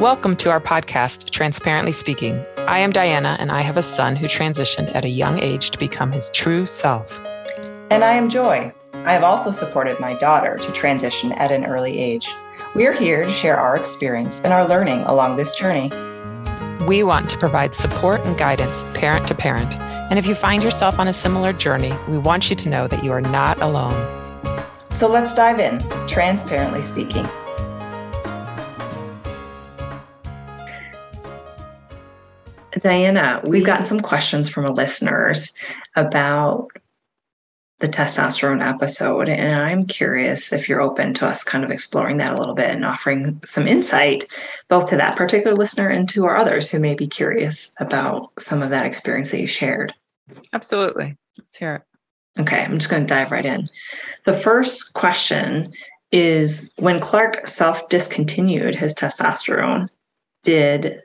Welcome to our podcast, Transparently Speaking. I am Diana, and I have a son who transitioned at a young age to become his true self. And I am Joy. I have also supported my daughter to transition at an early age. We are here to share our experience and our learning along this journey. We want to provide support and guidance parent to parent. And if you find yourself on a similar journey, we want you to know that you are not alone. So let's dive in, transparently speaking. Diana, we've gotten mm-hmm. some questions from our listeners about the testosterone episode, and I'm curious if you're open to us kind of exploring that a little bit and offering some insight both to that particular listener and to our others who may be curious about some of that experience that you shared. Absolutely. Let's hear it. Okay, I'm just going to dive right in. The first question is when Clark self discontinued his testosterone, did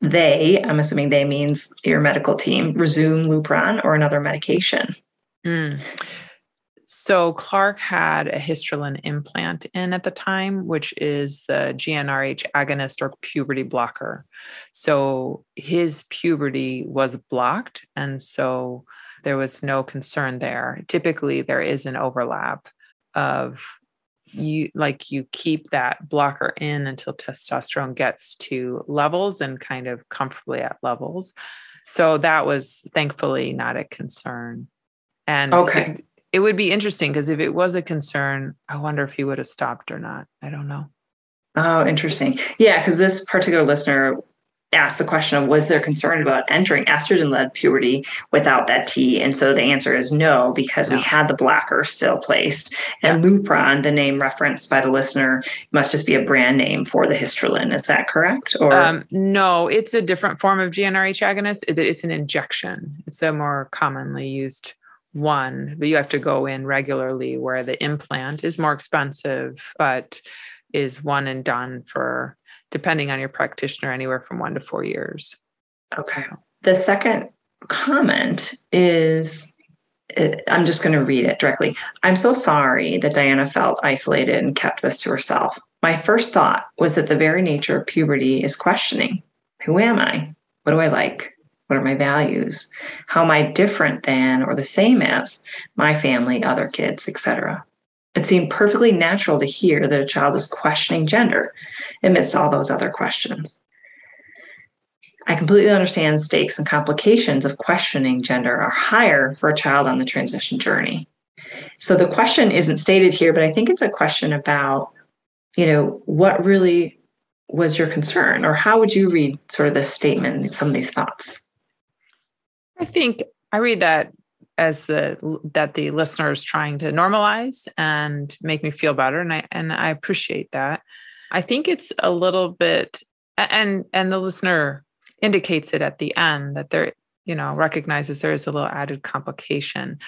they, I'm assuming they means your medical team, resume Lupron or another medication? Mm. So Clark had a Histrelin implant in at the time, which is the GnRH agonist or puberty blocker. So his puberty was blocked. And so there was no concern there. Typically, there is an overlap of you like you keep that blocker in until testosterone gets to levels and kind of comfortably at levels. So that was thankfully not a concern. And okay. It, it would be interesting because if it was a concern, I wonder if he would have stopped or not. I don't know. Oh, interesting. Yeah, because this particular listener asked the question of was there concern about entering estrogen led puberty without that T? And so the answer is no, because no. we had the blocker still placed. And yeah. Lupron, the name referenced by the listener, must just be a brand name for the Histrelin. Is that correct? Or um, no, it's a different form of GnRH agonist. It's an injection. It's a more commonly used one, but you have to go in regularly where the implant is more expensive, but is one and done for depending on your practitioner, anywhere from one to four years. Okay. The second comment is I'm just going to read it directly. I'm so sorry that Diana felt isolated and kept this to herself. My first thought was that the very nature of puberty is questioning who am I? What do I like? What are my values? How am I different than or the same as my family, other kids, etc.? It seemed perfectly natural to hear that a child is questioning gender amidst all those other questions. I completely understand stakes and complications of questioning gender are higher for a child on the transition journey. So the question isn't stated here, but I think it's a question about, you know, what really was your concern, or how would you read sort of this statement, some of these thoughts? I think I read that as the that the listener is trying to normalize and make me feel better, and I and I appreciate that. I think it's a little bit and and the listener indicates it at the end that there you know recognizes there is a little added complication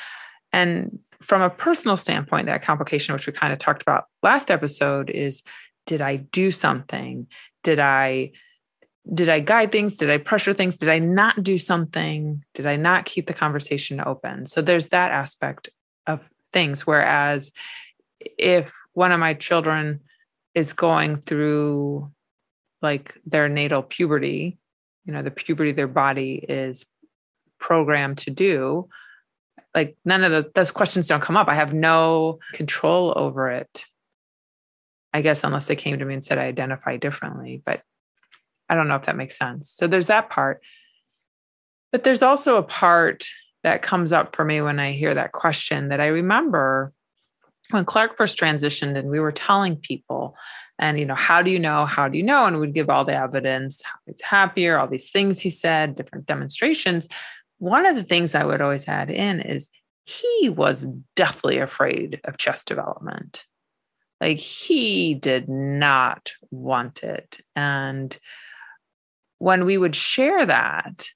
and from a personal standpoint that complication which we kind of talked about last episode is did i do something did i did i guide things did i pressure things did i not do something did i not keep the conversation open so there's that aspect of things whereas if one of my children is going through like their natal puberty, you know, the puberty their body is programmed to do, like none of the, those questions don't come up. I have no control over it. I guess unless they came to me and said I identify differently, but I don't know if that makes sense. So there's that part. But there's also a part that comes up for me when I hear that question that I remember when Clark first transitioned and we were telling people, and you know, how do you know? How do you know? And we'd give all the evidence, how he's happier, all these things he said, different demonstrations. One of the things I would always add in is he was deathly afraid of chest development. Like he did not want it. And when we would share that,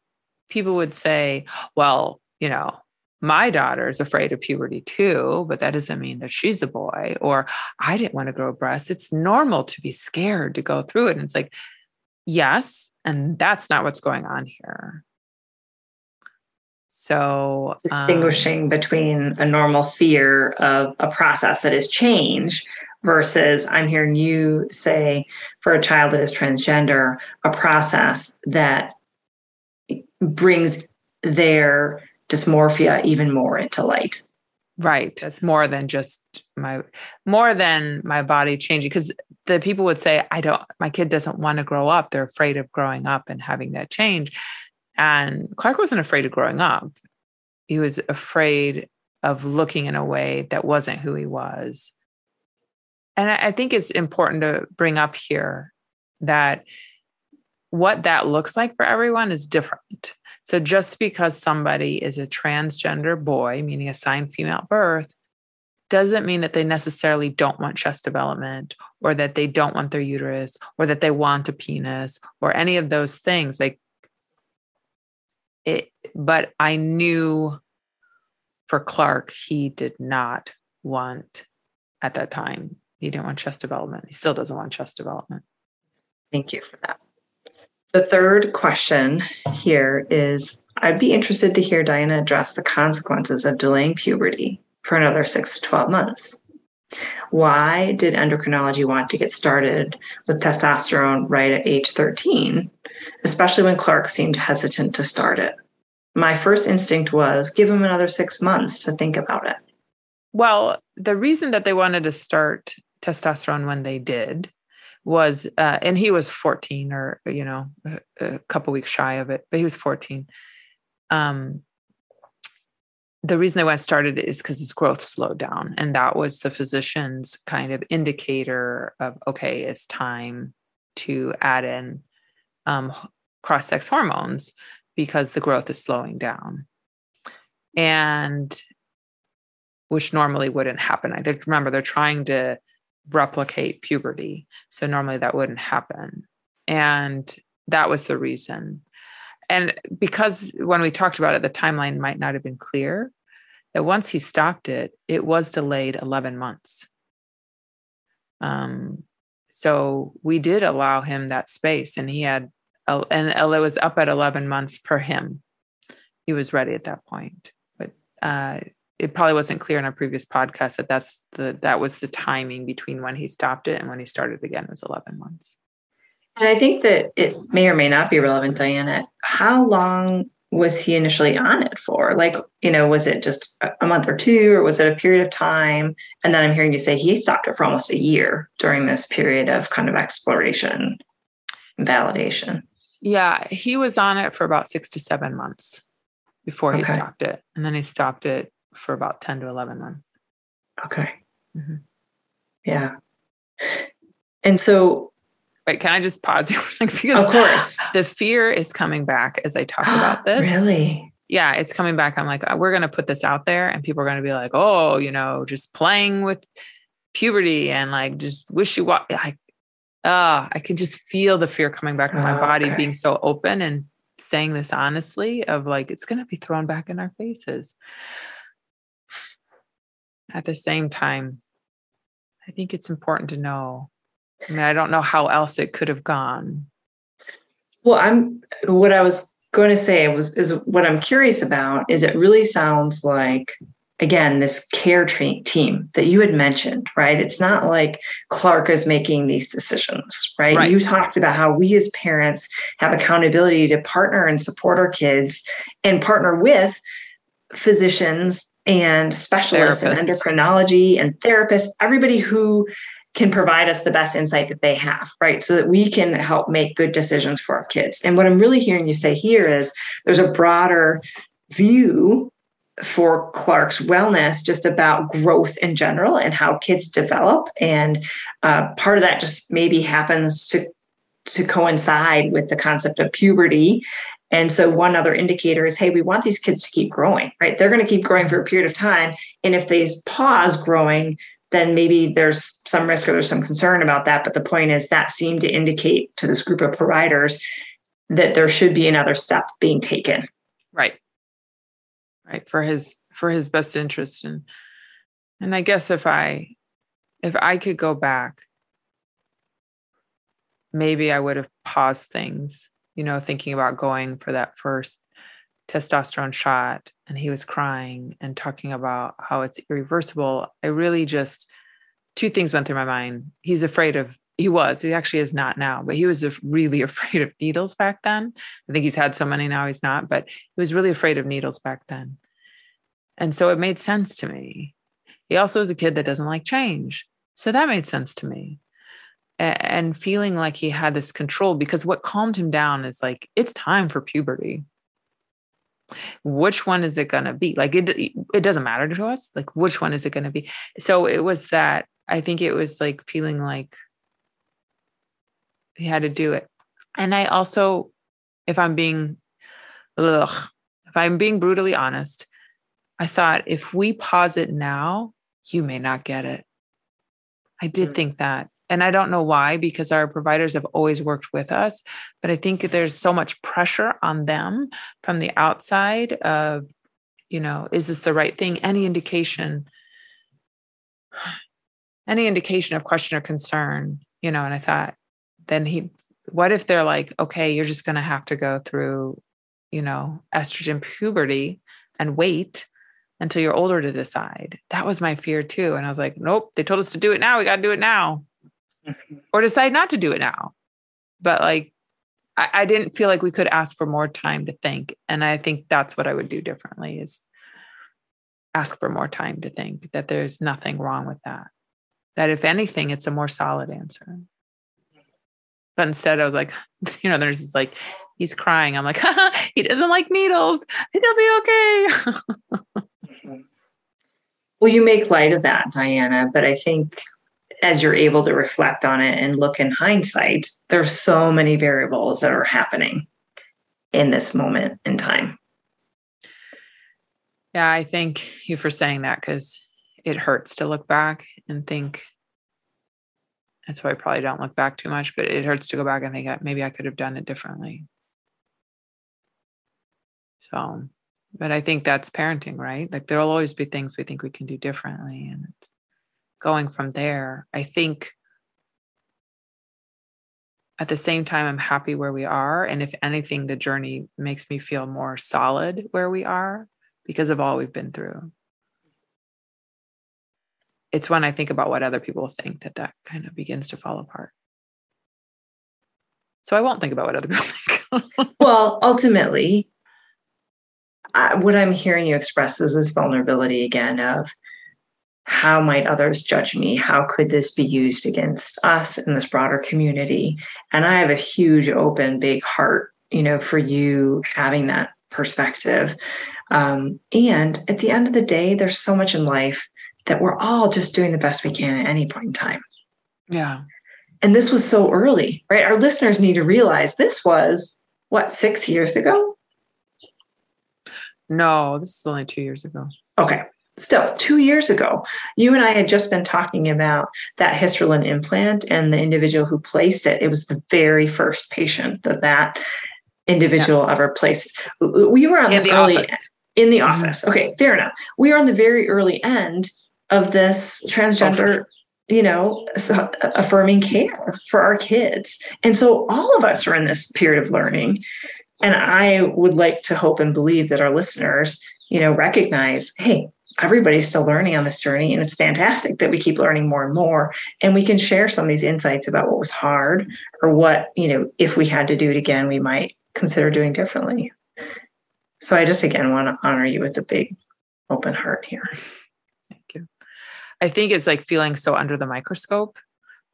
people would say, well, you know, my daughter is afraid of puberty too, but that doesn't mean that she's a boy. Or I didn't want to grow breasts. It's normal to be scared to go through it. And it's like, yes, and that's not what's going on here. So distinguishing um, between a normal fear of a process that is change versus I'm hearing you say for a child that is transgender, a process that brings their dysmorphia even more into light. Right. It's more than just my more than my body changing because the people would say, I don't my kid doesn't want to grow up. They're afraid of growing up and having that change. And Clark wasn't afraid of growing up. He was afraid of looking in a way that wasn't who he was. And I think it's important to bring up here that what that looks like for everyone is different. So just because somebody is a transgender boy, meaning assigned female birth, doesn't mean that they necessarily don't want chest development or that they don't want their uterus or that they want a penis or any of those things. Like it, but I knew for Clark, he did not want at that time. He didn't want chest development. He still doesn't want chest development. Thank you for that. The third question here is I'd be interested to hear Diana address the consequences of delaying puberty for another six to 12 months. Why did endocrinology want to get started with testosterone right at age 13, especially when Clark seemed hesitant to start it? My first instinct was give him another six months to think about it. Well, the reason that they wanted to start testosterone when they did was uh, and he was 14 or you know a, a, couple weeks shy of it but he was 14 um the reason they went started is because his growth slowed down and that was the physician's kind of indicator of okay it's time to add in um, cross-sex hormones because the growth is slowing down and which normally wouldn't happen I remember they're trying to replicate puberty. So normally that wouldn't happen. And that was the reason. And because when we talked about it, the timeline might not have been clear, that once he stopped it, it was delayed 11 months. Um, so we did allow him that space, and he had, and it was up at 11 months per him. He was ready at that point. But uh, it probably wasn't clear in our previous podcast that that's the that was the timing between when he stopped it and when he started again was 11 months and i think that it may or may not be relevant diana how long was he initially on it for like you know was it just a month or two or was it a period of time and then i'm hearing you say he stopped it for almost a year during this period of kind of exploration and validation yeah he was on it for about six to seven months before he okay. stopped it and then he stopped it for about 10 to 11 months. Okay. Mm-hmm. Yeah. And so, wait, can I just pause here Because of course, the fear is coming back as I talk about this. Really? Yeah, it's coming back. I'm like, we're going to put this out there, and people are going to be like, oh, you know, just playing with puberty and like just wish you what like, ah, uh, I can just feel the fear coming back in my oh, body, okay. being so open and saying this honestly of like, it's going to be thrown back in our faces at the same time, I think it's important to know. I mean, I don't know how else it could have gone. Well, I'm what I was going to say was is what I'm curious about is it really sounds like again this care tra- team that you had mentioned right it's not like clark is making these decisions right? right? you talked about how we as parents have accountability to partner and support our kids and partner with physicians and specialists therapists. in endocrinology and therapists, everybody who can provide us the best insight that they have, right? So that we can help make good decisions for our kids. And what I'm really hearing you say here is there's a broader view for Clark's wellness just about growth in general and how kids develop. And uh, part of that just maybe happens to to coincide with the concept of puberty and so one other indicator is, hey, we want these kids to keep growing, right? They're going to keep growing for a period of time. And if they pause growing, then maybe there's some risk or there's some concern about that. But the point is that seemed to indicate to this group of providers that there should be another step being taken. Right. Right. For his for his best interest. And and I guess if I if I could go back, maybe I would have paused things you know, thinking about going for that first testosterone shot and he was crying and talking about how it's irreversible, I really just, two things went through my mind. He's afraid of, he was, he actually is not now, but he was really afraid of needles back then. I think he's had so many now he's not, but he was really afraid of needles back then. And so it made sense to me. He also is a kid that doesn't like change. So that made sense to me. And feeling like he had this control because what calmed him down is like, it's time for puberty which one is it going to be? Like it it doesn't matter to us like which one is it going to be? So it was that i think it was like feeling like he had to do it. And i also if i'm being ugh, if i'm being brutally honest i thought if we pause it now you may not get it. I did mm-hmm. think that and I don't know why, because our providers have always worked with us. But I think there's so much pressure on them from the outside of, you know, is this the right thing? Any indication, any indication of question or concern, you know, and I thought, then he, what if they're like, okay, you're just going to have to go through, you know, estrogen puberty and wait until you're older to decide. That was my fear too. And I was like, nope, they told us to do it now. We got to do it now Mm-hmm. or decide not to do it now. But like, I, I didn't feel like we could ask for more time to think. And I think that's what I would do differently is ask for more time to think that there's nothing wrong with that. That if anything, it's a more solid answer. But instead, I was like, you know, there's like, he's crying. I'm like, he doesn't like needles. He'll be okay. Mm-hmm. well, you make light of that, Diana, but I think as you're able to reflect on it and look in hindsight, there's so many variables that are happening in this moment in time. Yeah, I thank you for saying that because it hurts to look back and think. That's why I probably don't look back too much, but it hurts to go back and think maybe I could have done it differently. So, but I think that's parenting, right? Like there'll always be things we think we can do differently. And it's going from there. I think at the same time, I'm happy where we are. And if anything, the journey makes me feel more solid where we are because of all we've been through. It's when I think about what other people think that that kind of begins to fall apart. So I won't think about what other people think. well, ultimately, I, what I'm hearing you express is this vulnerability again of how might others judge me? How could this be used against us in this broader community? And I have a huge, open, big heart, you know, for you having that perspective. Um, and at the end of the day, there's so much in life that we're all just doing the best we can at any point in time. Yeah. And this was so early, right? Our listeners need to realize this was what, six years ago? No, this is only two years ago. Okay still two years ago you and i had just been talking about that histrelin implant and the individual who placed it. It was the very first patient that that individual yeah. ever placed. We were on in the, the early office. in the mm-hmm. office. Okay fair enough. We are on the very early end of this transgender you know affirming care for our kids. And so all of us are in this period of learning. And i would like to hope and believe that our listeners you know recognize hey everybody's still learning on this journey and it's fantastic that we keep learning more and more and we can share some of these insights about what was hard or what you know if we had to do it again we might consider doing differently. So i just again want to honor you with a big open heart here. Thank you. I think it's like feeling so under the microscope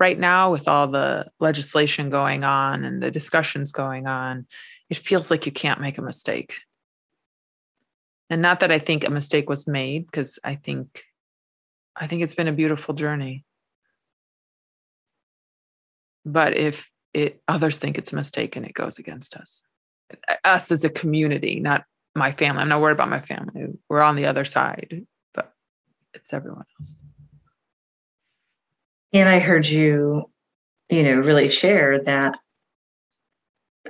right now with all the legislation going on and the discussions going on it feels like you can't make a mistake and not that i think a mistake was made because i think i think it's been a beautiful journey. But if it others think it's a mistake and it goes against us us as a community not my family. I'm not worried about my family. We're on the other side but it's everyone else. And i heard you you know really share that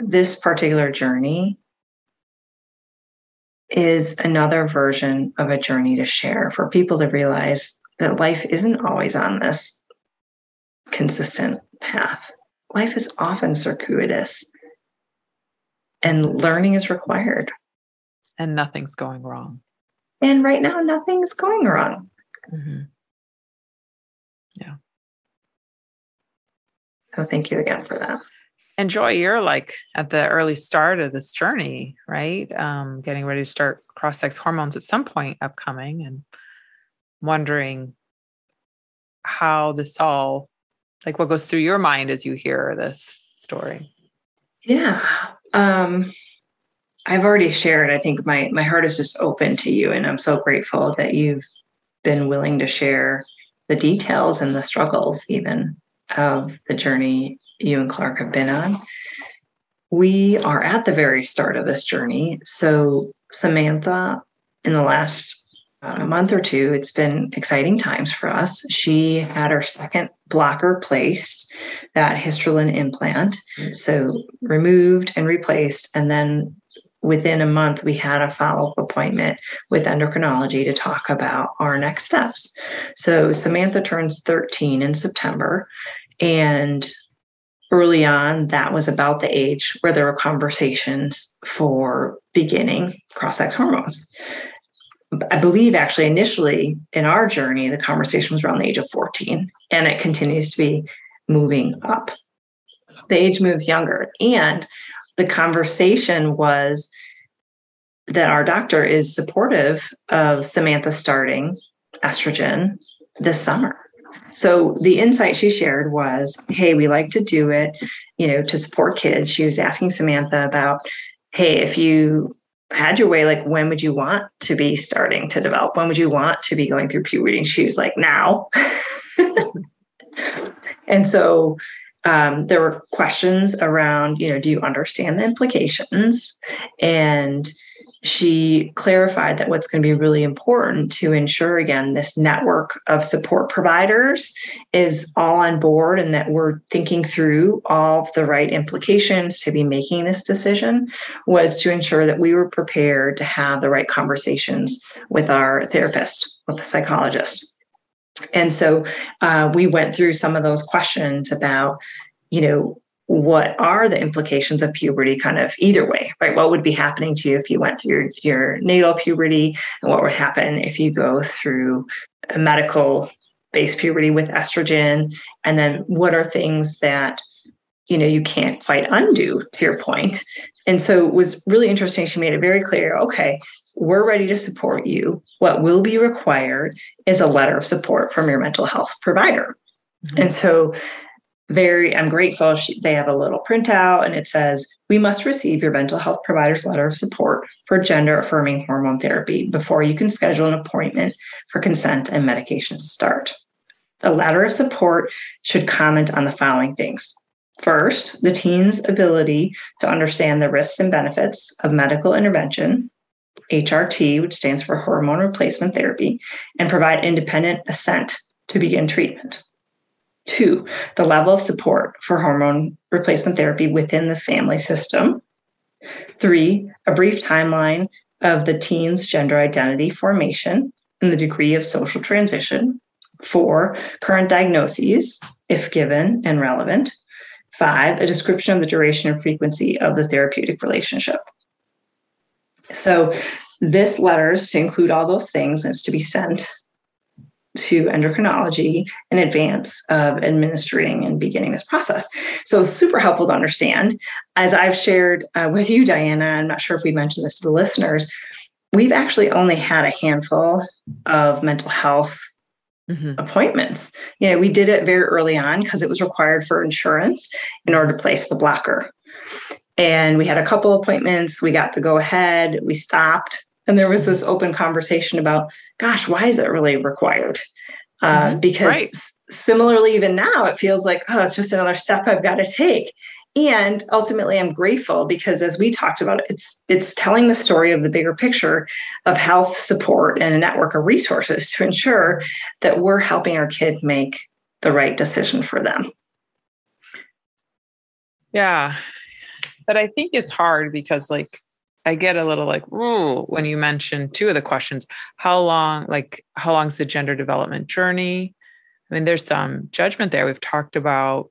this particular journey is another version of a journey to share for people to realize that life isn't always on this consistent path. Life is often circuitous and learning is required. And nothing's going wrong. And right now, nothing's going wrong. Mm-hmm. Yeah. So thank you again for that. And Joy, you're like at the early start of this journey, right? Um, getting ready to start cross sex hormones at some point upcoming and wondering how this all like what goes through your mind as you hear this story. Yeah. Um I've already shared. I think my my heart is just open to you and I'm so grateful that you've been willing to share the details and the struggles even of the journey you and Clark have been on. We are at the very start of this journey. So, Samantha, in the last uh, month or two, it's been exciting times for us. She had her second blocker placed, that Histrelin implant. So, removed and replaced. And then within a month, we had a follow up appointment with endocrinology to talk about our next steps. So, Samantha turns 13 in September. And early on, that was about the age where there were conversations for beginning cross sex hormones. I believe actually initially in our journey, the conversation was around the age of 14, and it continues to be moving up. The age moves younger. And the conversation was that our doctor is supportive of Samantha starting estrogen this summer. So the insight she shared was, hey, we like to do it, you know, to support kids. She was asking Samantha about, hey, if you had your way, like when would you want to be starting to develop? When would you want to be going through puberty? And she was like, now. and so um, there were questions around, you know, do you understand the implications? And she clarified that what's going to be really important to ensure again this network of support providers is all on board and that we're thinking through all the right implications to be making this decision was to ensure that we were prepared to have the right conversations with our therapist with the psychologist. And so uh, we went through some of those questions about you know what are the implications of puberty kind of either way right? What would be happening to you if you went through your, your natal puberty and what would happen if you go through a medical based puberty with estrogen? And then what are things that you know you can't quite undo to your point? And so it was really interesting she made it very clear okay we're ready to support you. What will be required is a letter of support from your mental health provider. Mm-hmm. and so very i'm grateful she, they have a little printout and it says we must receive your mental health provider's letter of support for gender affirming hormone therapy before you can schedule an appointment for consent and medication start. The letter of support should comment on the following things. First the teen's ability to understand the risks and benefits of medical intervention hrt which stands for hormone replacement therapy and provide independent assent to begin treatment Two, the level of support for hormone replacement therapy within the family system. Three, a brief timeline of the teen's gender identity formation and the degree of social transition. Four, current diagnoses, if given and relevant. Five, a description of the duration and frequency of the therapeutic relationship. So, this letters to include all those things is to be sent to endocrinology in advance of administering and beginning this process. So, super helpful to understand. As I've shared uh, with you, Diana, I'm not sure if we mentioned this to the listeners, we've actually only had a handful of mental health mm-hmm. appointments. You know, we did it very early on because it was required for insurance in order to place the blocker. And we had a couple appointments. We got the go ahead. We stopped and there was this open conversation about, gosh, why is it really required? Uh, mm-hmm. Because right. similarly, even now, it feels like, oh, it's just another step I've got to take. And ultimately, I'm grateful because, as we talked about, it's it's telling the story of the bigger picture of health support and a network of resources to ensure that we're helping our kid make the right decision for them. Yeah, but I think it's hard because, like, I get a little like, ooh, when you mentioned two of the questions, how long, like, how long's the gender development journey? I mean, there's some judgment there. We've talked about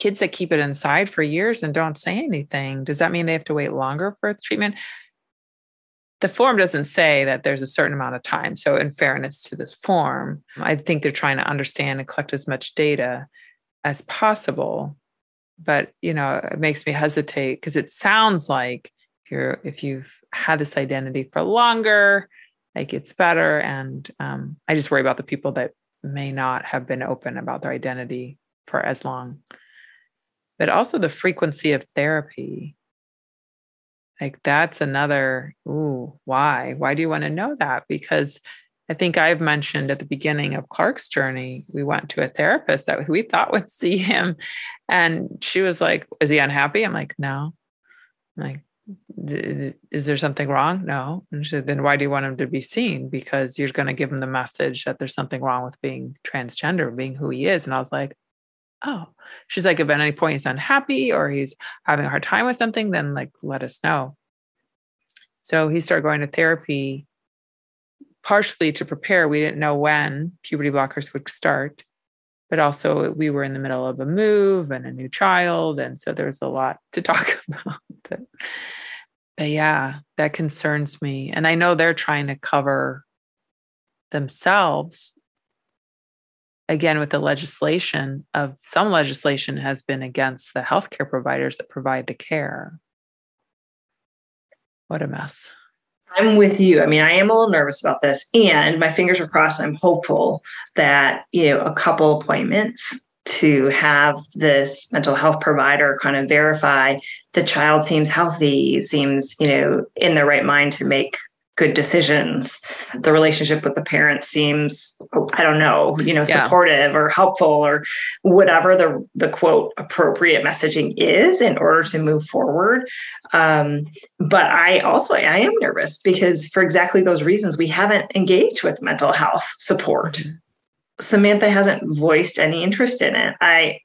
kids that keep it inside for years and don't say anything. Does that mean they have to wait longer for treatment? the form doesn't say that there's a certain amount of time. So, in fairness to this form, I think they're trying to understand and collect as much data as possible. But you know, it makes me hesitate because it sounds like if you're if you've had this identity for longer, like it's better. And um, I just worry about the people that may not have been open about their identity for as long. But also the frequency of therapy like that's another, ooh, why? Why do you want to know that? Because I think I've mentioned at the beginning of Clark's journey, we went to a therapist that we thought would see him. And she was like, Is he unhappy? I'm like, No. I'm like, is there something wrong? No. And she said, then why do you want him to be seen? Because you're going to give him the message that there's something wrong with being transgender, being who he is. And I was like, oh, she's like, if at any point he's unhappy or he's having a hard time with something, then like let us know. So he started going to therapy partially to prepare. We didn't know when puberty blockers would start, but also we were in the middle of a move and a new child. And so there's a lot to talk about. but, but yeah, that concerns me. And I know they're trying to cover themselves again with the legislation of some legislation has been against the healthcare providers that provide the care what a mess i'm with you. I mean i am a little nervous about this and my fingers are crossed i'm hopeful that you know a couple appointments to have this mental health provider kind of verify the child seems healthy seems you know in the right mind to make good decisions. The relationship with the parents seems, I don't know, you know, yeah. supportive or helpful or whatever the the quote appropriate messaging is in order to move forward. Um, but I also I am nervous because for exactly those reasons we haven't engaged with mental health support. Mm-hmm. Samantha hasn't voiced any interest in it. I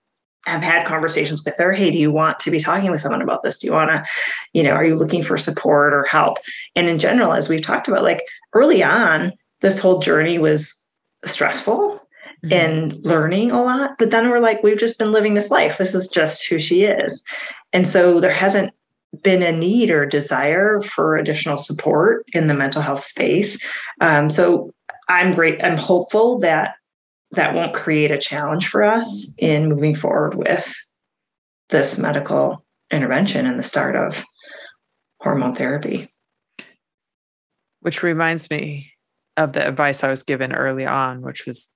have had conversations with her hey do you want to be talking with someone about this? Do you want to you know are you looking for support or help? And in general as we've talked about like early on this whole journey was stressful mm-hmm. and learning a lot but then we're like we've just been living this life. This is just who she is. And so there hasn't been a need or desire for additional support in the mental health space. Um, so i'm great i'm hopeful that that won't create a challenge for us in moving forward with this medical intervention and the start of hormone therapy. Which reminds me of the advice I was given early on, which was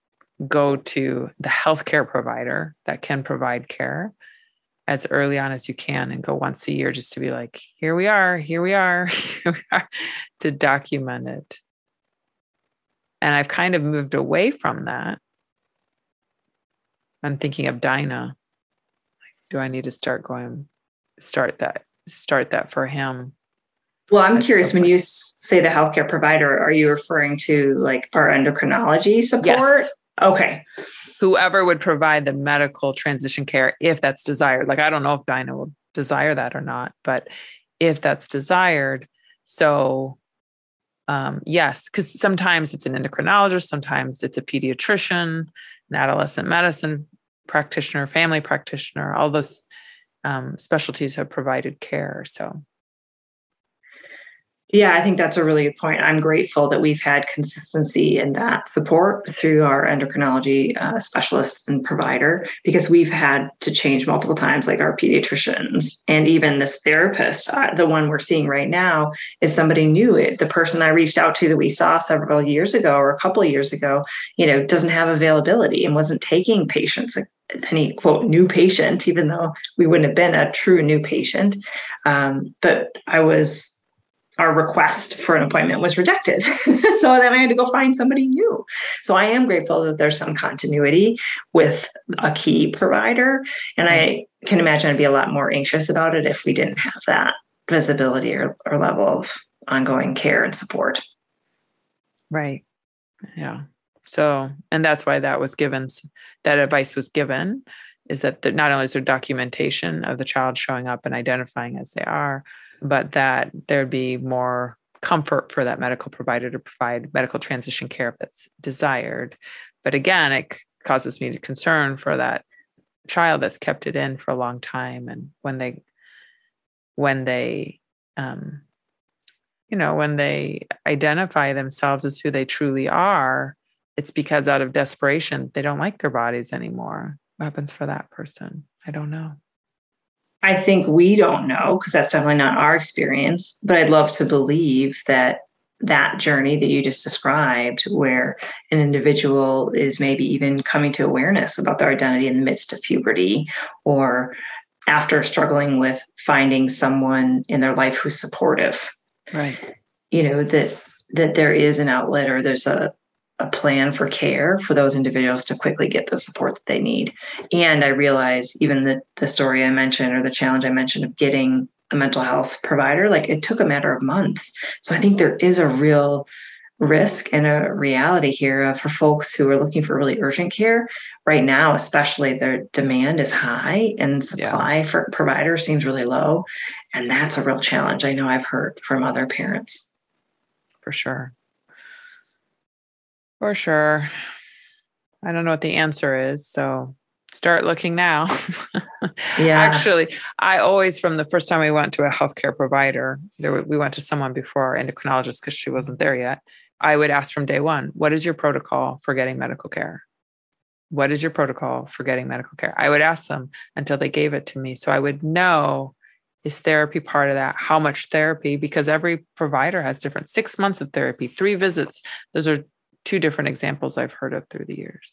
go to the healthcare provider that can provide care as early on as you can and go once a year just to be like, here we are, here we are, here we are to document it. And I've kind of moved away from that I'm thinking of Dinah. Do I need to start going, start that, start that for him? Well, I'm curious when you say the healthcare provider, are you referring to like our endocrinology support? Yes. Okay. Whoever would provide the medical transition care, if that's desired. Like, I don't know if Dinah will desire that or not, but if that's desired. So, um, yes, because sometimes it's an endocrinologist, sometimes it's a pediatrician, an adolescent medicine practitioner, family practitioner, all those um, specialties have provided care. So yeah, I think that's a really good point. I'm grateful that we've had consistency in that support through our endocrinology uh, specialist and provider because we've had to change multiple times, like our pediatricians and even this therapist. Uh, the one we're seeing right now is somebody new. It the person I reached out to that we saw several years ago or a couple of years ago, you know, doesn't have availability and wasn't taking patients any quote new patient, even though we wouldn't have been a true new patient. Um, but I was our request for an appointment was rejected. so then I had to go find somebody new. So I am grateful that there's some continuity with a key provider. And I can imagine I'd be a lot more anxious about it if we didn't have that visibility or, or level of ongoing care and support. Right. Yeah. So, and that's why that was given, that advice was given is that not only is there documentation of the child showing up and identifying as they are, but that there'd be more comfort for that medical provider to provide medical transition care if that's desired. But again, it causes me to concern for that child that's kept it in for a long time and when they when they um you know, when they identify themselves as who they truly are, it's because out of desperation, they don't like their bodies anymore. What happens for that person? I don't know. I think we don't know because that's definitely not our experience, but I'd love to believe that that journey that you just described, where an individual is maybe even coming to awareness about their identity in the midst of puberty or after struggling with finding someone in their life who's supportive. Right. You know, that that there is an outlet or there's a a plan for care for those individuals to quickly get the support that they need. And I realize even the, the story I mentioned or the challenge I mentioned of getting a mental health provider, like it took a matter of months. So I think there is a real risk and a reality here uh, for folks who are looking for really urgent care right now especially their demand is high and supply yeah. for providers seems really low and that's a real challenge i know i've heard from other parents for sure for sure. I don't know what the answer is. So start looking now. yeah. Actually, I always, from the first time we went to a healthcare provider, there we went to someone before our endocrinologist because she wasn't there yet. I would ask from day one, what is your protocol for getting medical care? What is your protocol for getting medical care? I would ask them until they gave it to me. So I would know is therapy part of that? How much therapy? Because every provider has different six months of therapy, three visits. Those are two different examples I've heard of through the years.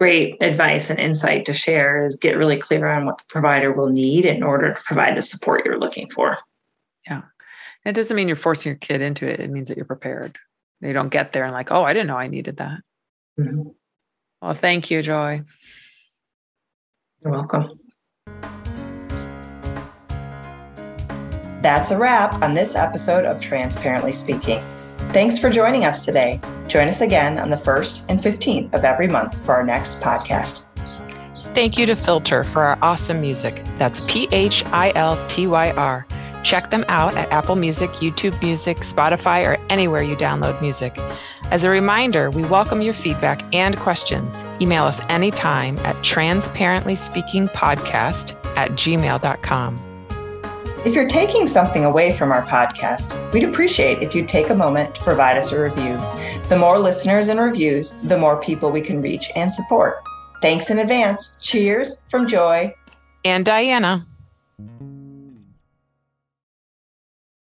Great advice and insight to share is get really clear on what the provider will need in order to provide the support you're looking for. Yeah. It doesn't mean you're forcing your kid into it. It means that you're prepared. They don't get there and like, oh, I didn't know I needed that. Mm-hmm. Well, thank you, Joy. You're welcome. That's a wrap on this episode of Transparently Speaking. Thanks for joining us today. Join us again on the 1st and 15th of every month for our next podcast. Thank you to Philtyr for our awesome music. That's P H I L T Y R. Check them out at Apple Music, YouTube Music, Spotify, or anywhere you download music. As a reminder, we welcome your feedback and questions. Email us anytime at transparentlyspeakingpodcast at gmail.com. If you're taking something away from our podcast, we'd appreciate if you'd take a moment to provide us a review. The more listeners and reviews, the more people we can reach and support. Thanks in advance. Cheers from Joy and Diana.